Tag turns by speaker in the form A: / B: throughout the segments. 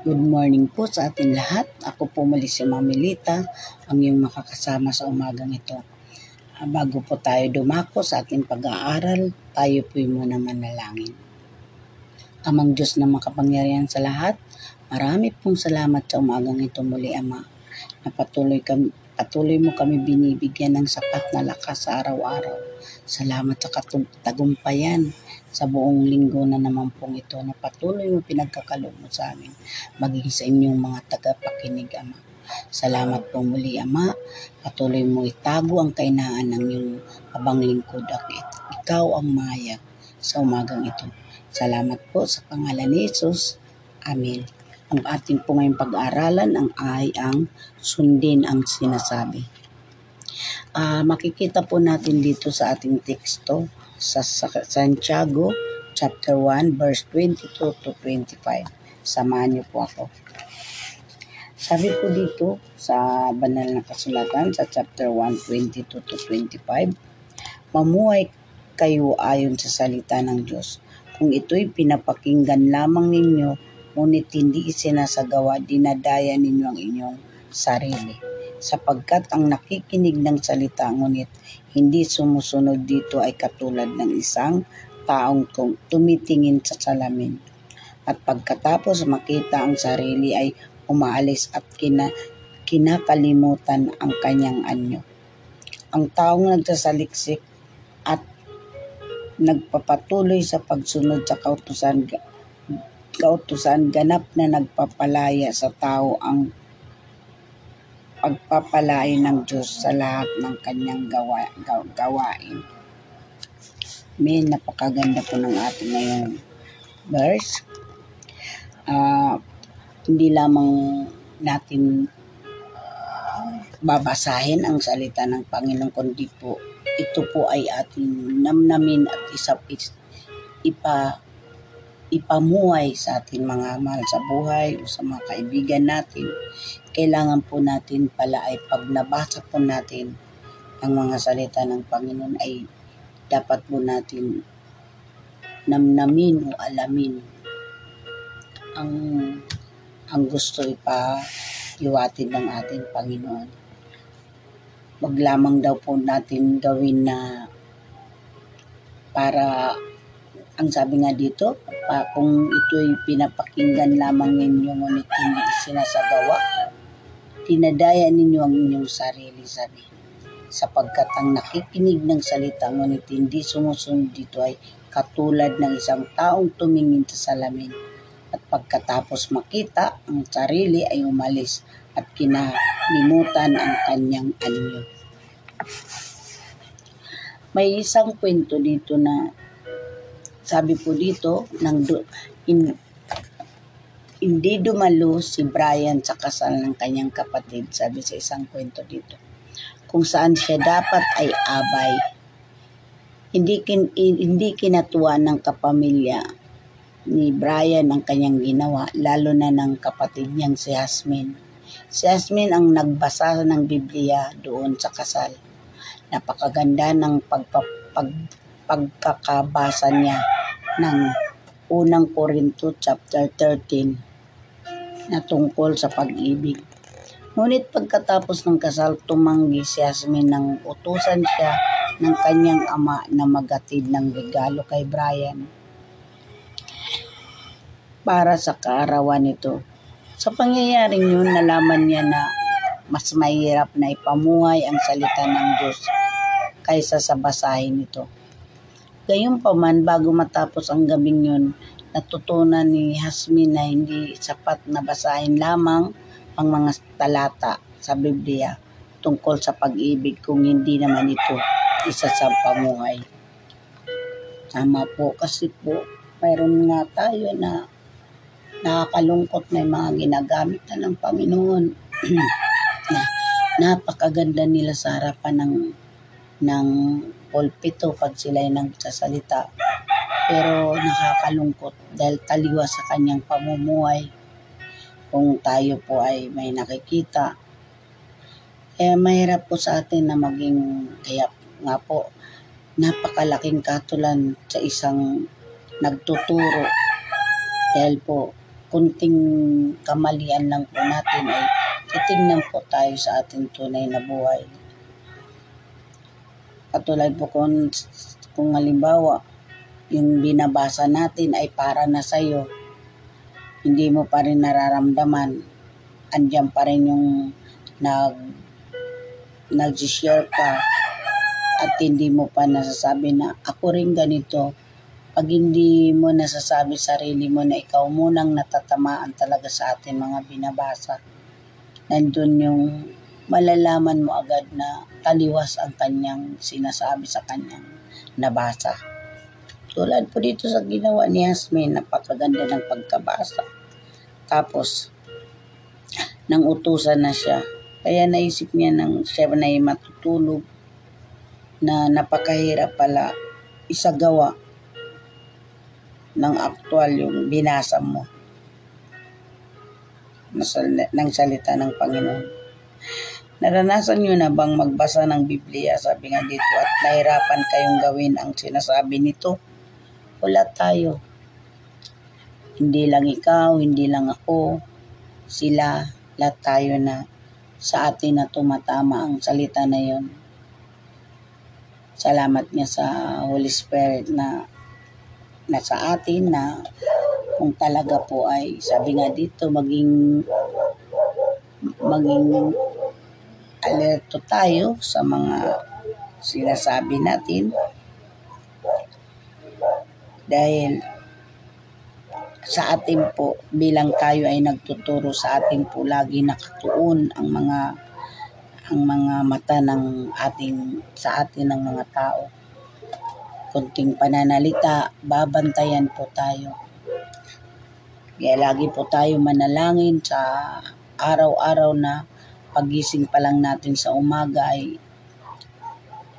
A: Good morning po sa atin lahat. Ako po muli si Mamilita, ang iyong makakasama sa umagang ito. Ah, Bago po tayo dumako sa ating pag-aaral, tayo po muna manalangin. Amang Diyos na makapangyarihan sa lahat, marami pong salamat sa umagang ito muli, Ama. Na patuloy, kami, patuloy mo kami binibigyan ng sapat na lakas sa araw-araw. Salamat sa katagumpayan sa buong linggo na naman pong ito na patuloy mo pinagkakaloob mo sa amin, maging sa inyong mga tagapakinig, Ama. Salamat po muli, Ama. Patuloy mo itago ang kainaan ng iyong abang lingkod at ikaw ang maya sa umagang ito. Salamat po sa pangalan ni Jesus. Amen. Ang ating po ngayong pag-aaralan ang ay ang sundin ang sinasabi. Ah, makikita po natin dito sa ating teksto sa, sa Santiago chapter 1 verse 22 to 25. Samahan niyo po ako. Sabi po dito sa banal na kasulatan sa chapter 1, 22 to 25, Mamuhay kayo ayon sa salita ng Diyos. Kung ito'y pinapakinggan lamang ninyo, ngunit hindi isinasagawa, dinadaya ninyo ang inyong sarili. Sapagkat ang nakikinig ng salita ngunit hindi sumusunod dito ay katulad ng isang taong tum- tumitingin sa salamin. At pagkatapos makita ang sarili ay umaalis at kina, kinakalimutan ang kanyang anyo. Ang taong nagsasaliksik at nagpapatuloy sa pagsunod sa kautusan kautusan ganap na nagpapalaya sa tao ang pagpapalain ng Diyos sa lahat ng kanyang gawa, gaw- gawain. May napakaganda po ng ating ngayong verse. Ah, hindi lamang natin babasahin ang salita ng Panginoon kundi po ito po ay ating namnamin at isa is, ipa ipamuhay sa ating mga mahal sa buhay o sa mga kaibigan natin. Kailangan po natin pala ay pag nabasa po natin ang mga salita ng Panginoon ay dapat po natin namnamin o alamin ang ang gusto ipa iwatin ng ating Panginoon. Wag lamang daw po natin gawin na para ang sabi nga dito, pa, kung ito'y pinapakinggan lamang ninyo ngunit hindi sinasagawa, tinadaya ninyo ang inyong sarili, sabi. Sapagkat ang nakikinig ng salita ngunit hindi sumusunod dito ay katulad ng isang taong tumingin sa salamin at pagkatapos makita ang sarili ay umalis at kinalimutan ang kanyang anyo. May isang kwento dito na sabi po dito ng du- in, hindi dumalo si Brian sa kasal ng kanyang kapatid sabi sa isang kwento dito. Kung saan siya dapat ay abay. Hindi kin, hindi kinatuwa ng kapamilya ni Brian ang kanyang ginawa lalo na ng kapatid niyang si Hasmin si Hasmin ang nagbasa ng Biblia doon sa kasal. Napakaganda ng pagpa, pag, pagkakabasa niya ng unang Korinto chapter 13 na tungkol sa pag-ibig. Ngunit pagkatapos ng kasal, tumanggi si Yasmin nang utusan siya ng kanyang ama na magatid ng regalo kay Brian para sa kaarawan nito. Sa pangyayaring yun, nalaman niya na mas mahirap na ipamuhay ang salita ng Diyos kaysa sa basahin nito. Gayunpaman, bago matapos ang gabing yun, natutunan ni Hasmin na hindi sapat na basahin lamang ang mga talata sa Biblia tungkol sa pag-ibig kung hindi naman ito isa sa pamuhay. Tama po kasi po, mayroon nga tayo na nakakalungkot na mga ginagamit na ng Panginoon na napakaganda nila sa harapan ng ng pulpito pag sila ay nagsasalita. Pero nakakalungkot dahil taliwa sa kanyang pamumuhay kung tayo po ay may nakikita. Kaya mahirap po sa atin na maging, kaya nga po, napakalaking katulan sa isang nagtuturo dahil po kunting kamalian lang po natin ay titingnan po tayo sa ating tunay na buhay. Katulad po kung, kung halimbawa, yung binabasa natin ay para na sa'yo, hindi mo pa rin nararamdaman, andyan pa rin yung nag, nag-share ka at hindi mo pa nasasabi na ako rin ganito. Pag hindi mo nasasabi sarili mo na ikaw munang natatamaan talaga sa ating mga binabasa, nandun yung malalaman mo agad na taliwas ang kanyang sinasabi sa kanyang nabasa. Tulad po dito sa ginawa ni Yasmin, napakaganda ng pagkabasa. Tapos, nang utusan na siya, kaya naisip niya nang siya na matutulog na napakahirap pala isagawa ng aktual yung binasa mo ng salita ng Panginoon. Naranasan nyo na bang magbasa ng Biblia, sabi nga dito, at nahirapan kayong gawin ang sinasabi nito? Wala tayo. Hindi lang ikaw, hindi lang ako, sila, lahat tayo na sa atin na tumatama ang salita na yon. Salamat niya sa Holy Spirit na nasa atin na kung talaga po ay sabi nga dito maging maging alerto tayo sa mga sinasabi natin dahil sa atin po bilang tayo ay nagtuturo sa atin po lagi nakatuon ang mga ang mga mata ng ating sa atin ng mga tao. Kunting pananalita, babantayan po tayo. Kaya lagi po tayo manalangin sa araw-araw na pagising pa lang natin sa umaga ay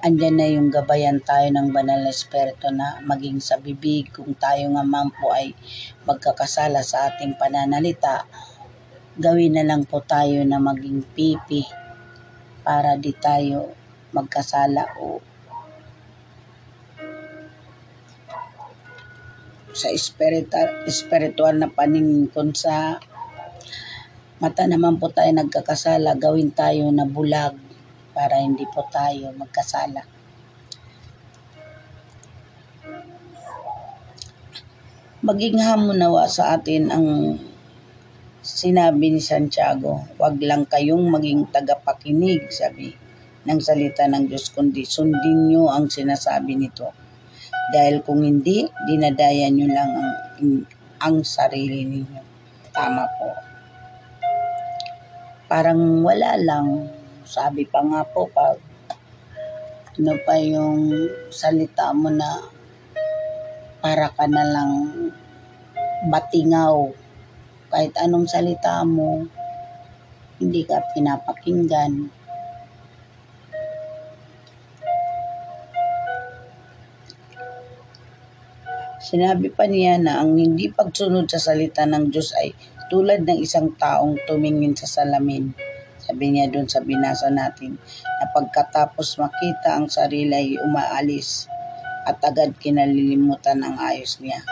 A: andyan na yung gabayan tayo ng banal na espiritu na maging sa bibig. Kung tayo nga man ay magkakasala sa ating pananalita, gawin na lang po tayo na maging pipi para di tayo magkasala o sa espiritual, espiritual na paningin kung sa mata naman po tayo nagkakasala, gawin tayo na bulag para hindi po tayo magkasala. Maging hamunawa sa atin ang sinabi ni Santiago, wag lang kayong maging tagapakinig, sabi ng salita ng Diyos, kundi sundin nyo ang sinasabi nito. Dahil kung hindi, dinadaya nyo lang ang, ang sarili ninyo. Tama po. Parang wala lang sabi pa nga po, pag ano pa yung salita mo na para ka na lang batingaw. Kahit anong salita mo, hindi ka pinapakinggan. Sinabi pa niya na ang hindi pagsunod sa salita ng Diyos ay tulad ng isang taong tumingin sa salamin sabi niya doon sa binasa natin na pagkatapos makita ang sarili ay umaalis at agad kinalilimutan ang ayos niya.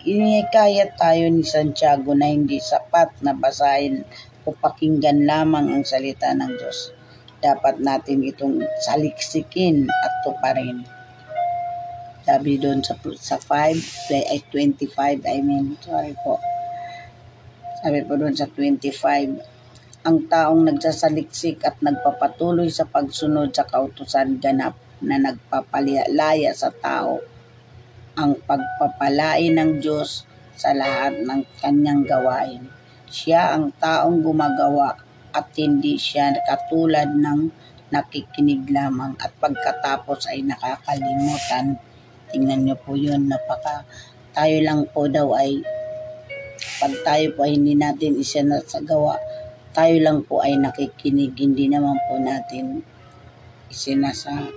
A: Inikaya tayo ni Santiago na hindi sapat na basahin o pakinggan lamang ang salita ng Diyos. Dapat natin itong saliksikin at tuparin. Sabi doon sa, sa 5, ay 25, I mean, sorry po. Sabi po doon sa 25, ang taong nagsasaliksik at nagpapatuloy sa pagsunod sa kautusan ganap na nagpapalaya sa tao ang pagpapalain ng Diyos sa lahat ng kanyang gawain. Siya ang taong gumagawa at hindi siya katulad ng nakikinig lamang at pagkatapos ay nakakalimutan. Tingnan niyo po yun, napaka tayo lang po daw ay pag tayo po ay hindi natin isinasagawa, tayo lang po ay nakikinig, hindi naman po natin isinasa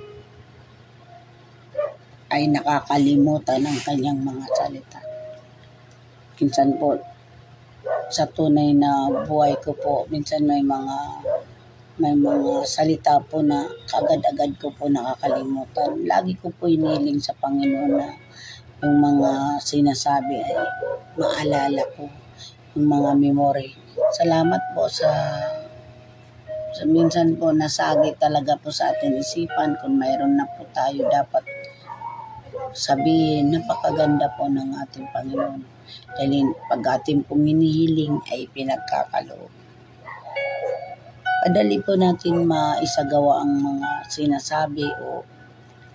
A: ay nakakalimutan ng kanyang mga salita. Minsan po, sa tunay na buhay ko po, minsan may mga may mga salita po na kagad-agad ko po nakakalimutan. Lagi ko po iniling sa Panginoon na yung mga sinasabi ay maalala ko yung mga memory. Salamat po sa sa minsan po nasagi talaga po sa ating isipan kung mayroon na po tayo dapat sabihin napakaganda po ng ating Panginoon. Dahil pag ating pong hinihiling ay pinagkakaloob. Padali po natin maisagawa ang mga sinasabi o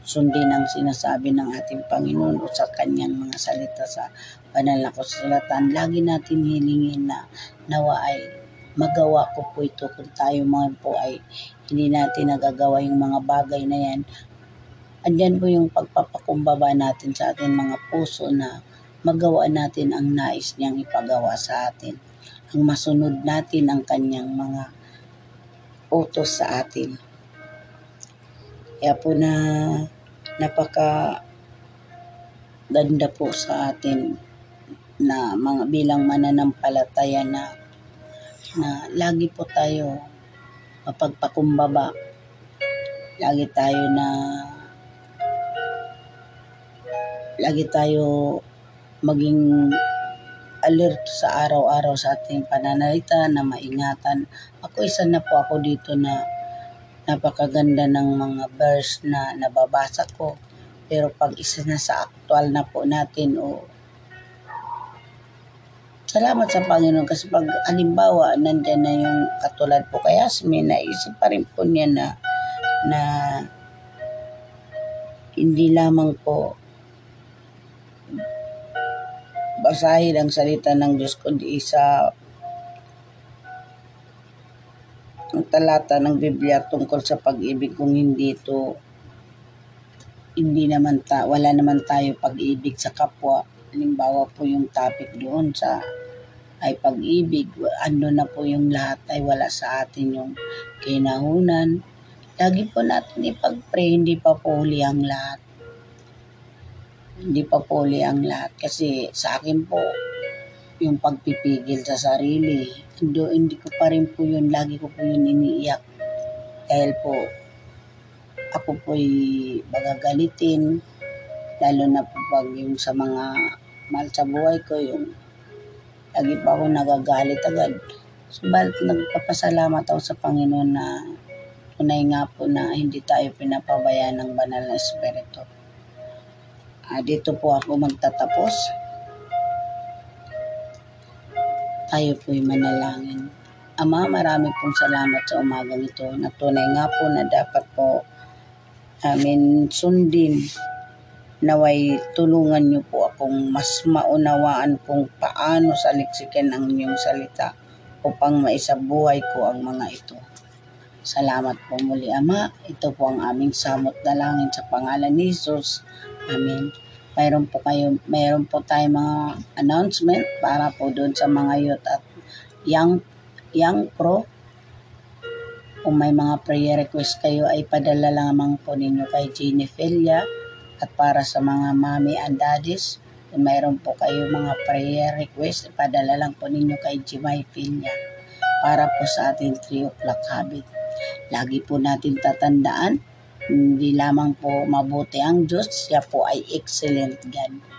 A: sundin ang sinasabi ng ating Panginoon o sa kanyang mga salita sa banal na kasulatan. Lagi natin hilingin na nawa ay magawa ko po ito kung tayo mga po ay hindi natin nagagawa yung mga bagay na yan. Andyan po yung pagpapakumbaba natin sa ating mga puso na magawa natin ang nais niyang ipagawa sa atin. Ang masunod natin ang kanyang mga utos sa atin. Kaya po na napaka ganda po sa atin na mga bilang mananampalataya na na lagi po tayo mapagpakumbaba. Lagi tayo na lagi tayo maging alert sa araw-araw sa ating pananalita na maingatan. Ako isa na po ako dito na napakaganda ng mga verse na nababasa ko. Pero pag isa na sa actual na po natin o Salamat sa Panginoon kasi pag alimbawa nandyan na yung katulad po kay Yasmin, naisip pa rin po niya na na hindi lamang po basahin ang salita ng Diyos kundi sa talata ng Biblia tungkol sa pag-ibig kung hindi ito hindi naman ta wala naman tayo pag-ibig sa kapwa halimbawa po yung topic doon sa ay pag-ibig, ano na po yung lahat ay wala sa atin yung kinahunan. Lagi po natin ipag-pray, hindi pa po huli ang lahat. Hindi pa po huli ang lahat. Kasi sa akin po, yung pagpipigil sa sarili, hindi, hindi ko pa rin po yun, lagi ko po yun iniiyak. Dahil po, ako po'y magagalitin, lalo na po pag yung sa mga mahal sa buhay ko, yung lagi pa ako nagagalit agad. Subalit nagpapasalamat ako sa Panginoon na tunay nga po na hindi tayo pinapabayaan ng banal na Espiritu. Uh, dito po ako magtatapos. Tayo po'y manalangin. Ama, marami pong salamat sa umagang ito na tunay nga po na dapat po namin sundin naway tulungan niyo po akong mas maunawaan kung paano saliksikin ang inyong salita upang maisabuhay ko ang mga ito. Salamat po muli Ama. Ito po ang aming samot dalangin sa pangalan ni Jesus. Amen. Mayroon po kayo, mayroon po tayo mga announcement para po doon sa mga youth at young young pro. Kung may mga prayer request kayo ay padala lamang po ninyo kay Jenny Felia at para sa mga mommy and daddies, kung mayroon po kayo mga prayer request, ipadala lang po ninyo kay Jimay Pinya para po sa ating 3 o'clock habit. Lagi po natin tatandaan, hindi lamang po mabuti ang Diyos, siya po ay excellent God.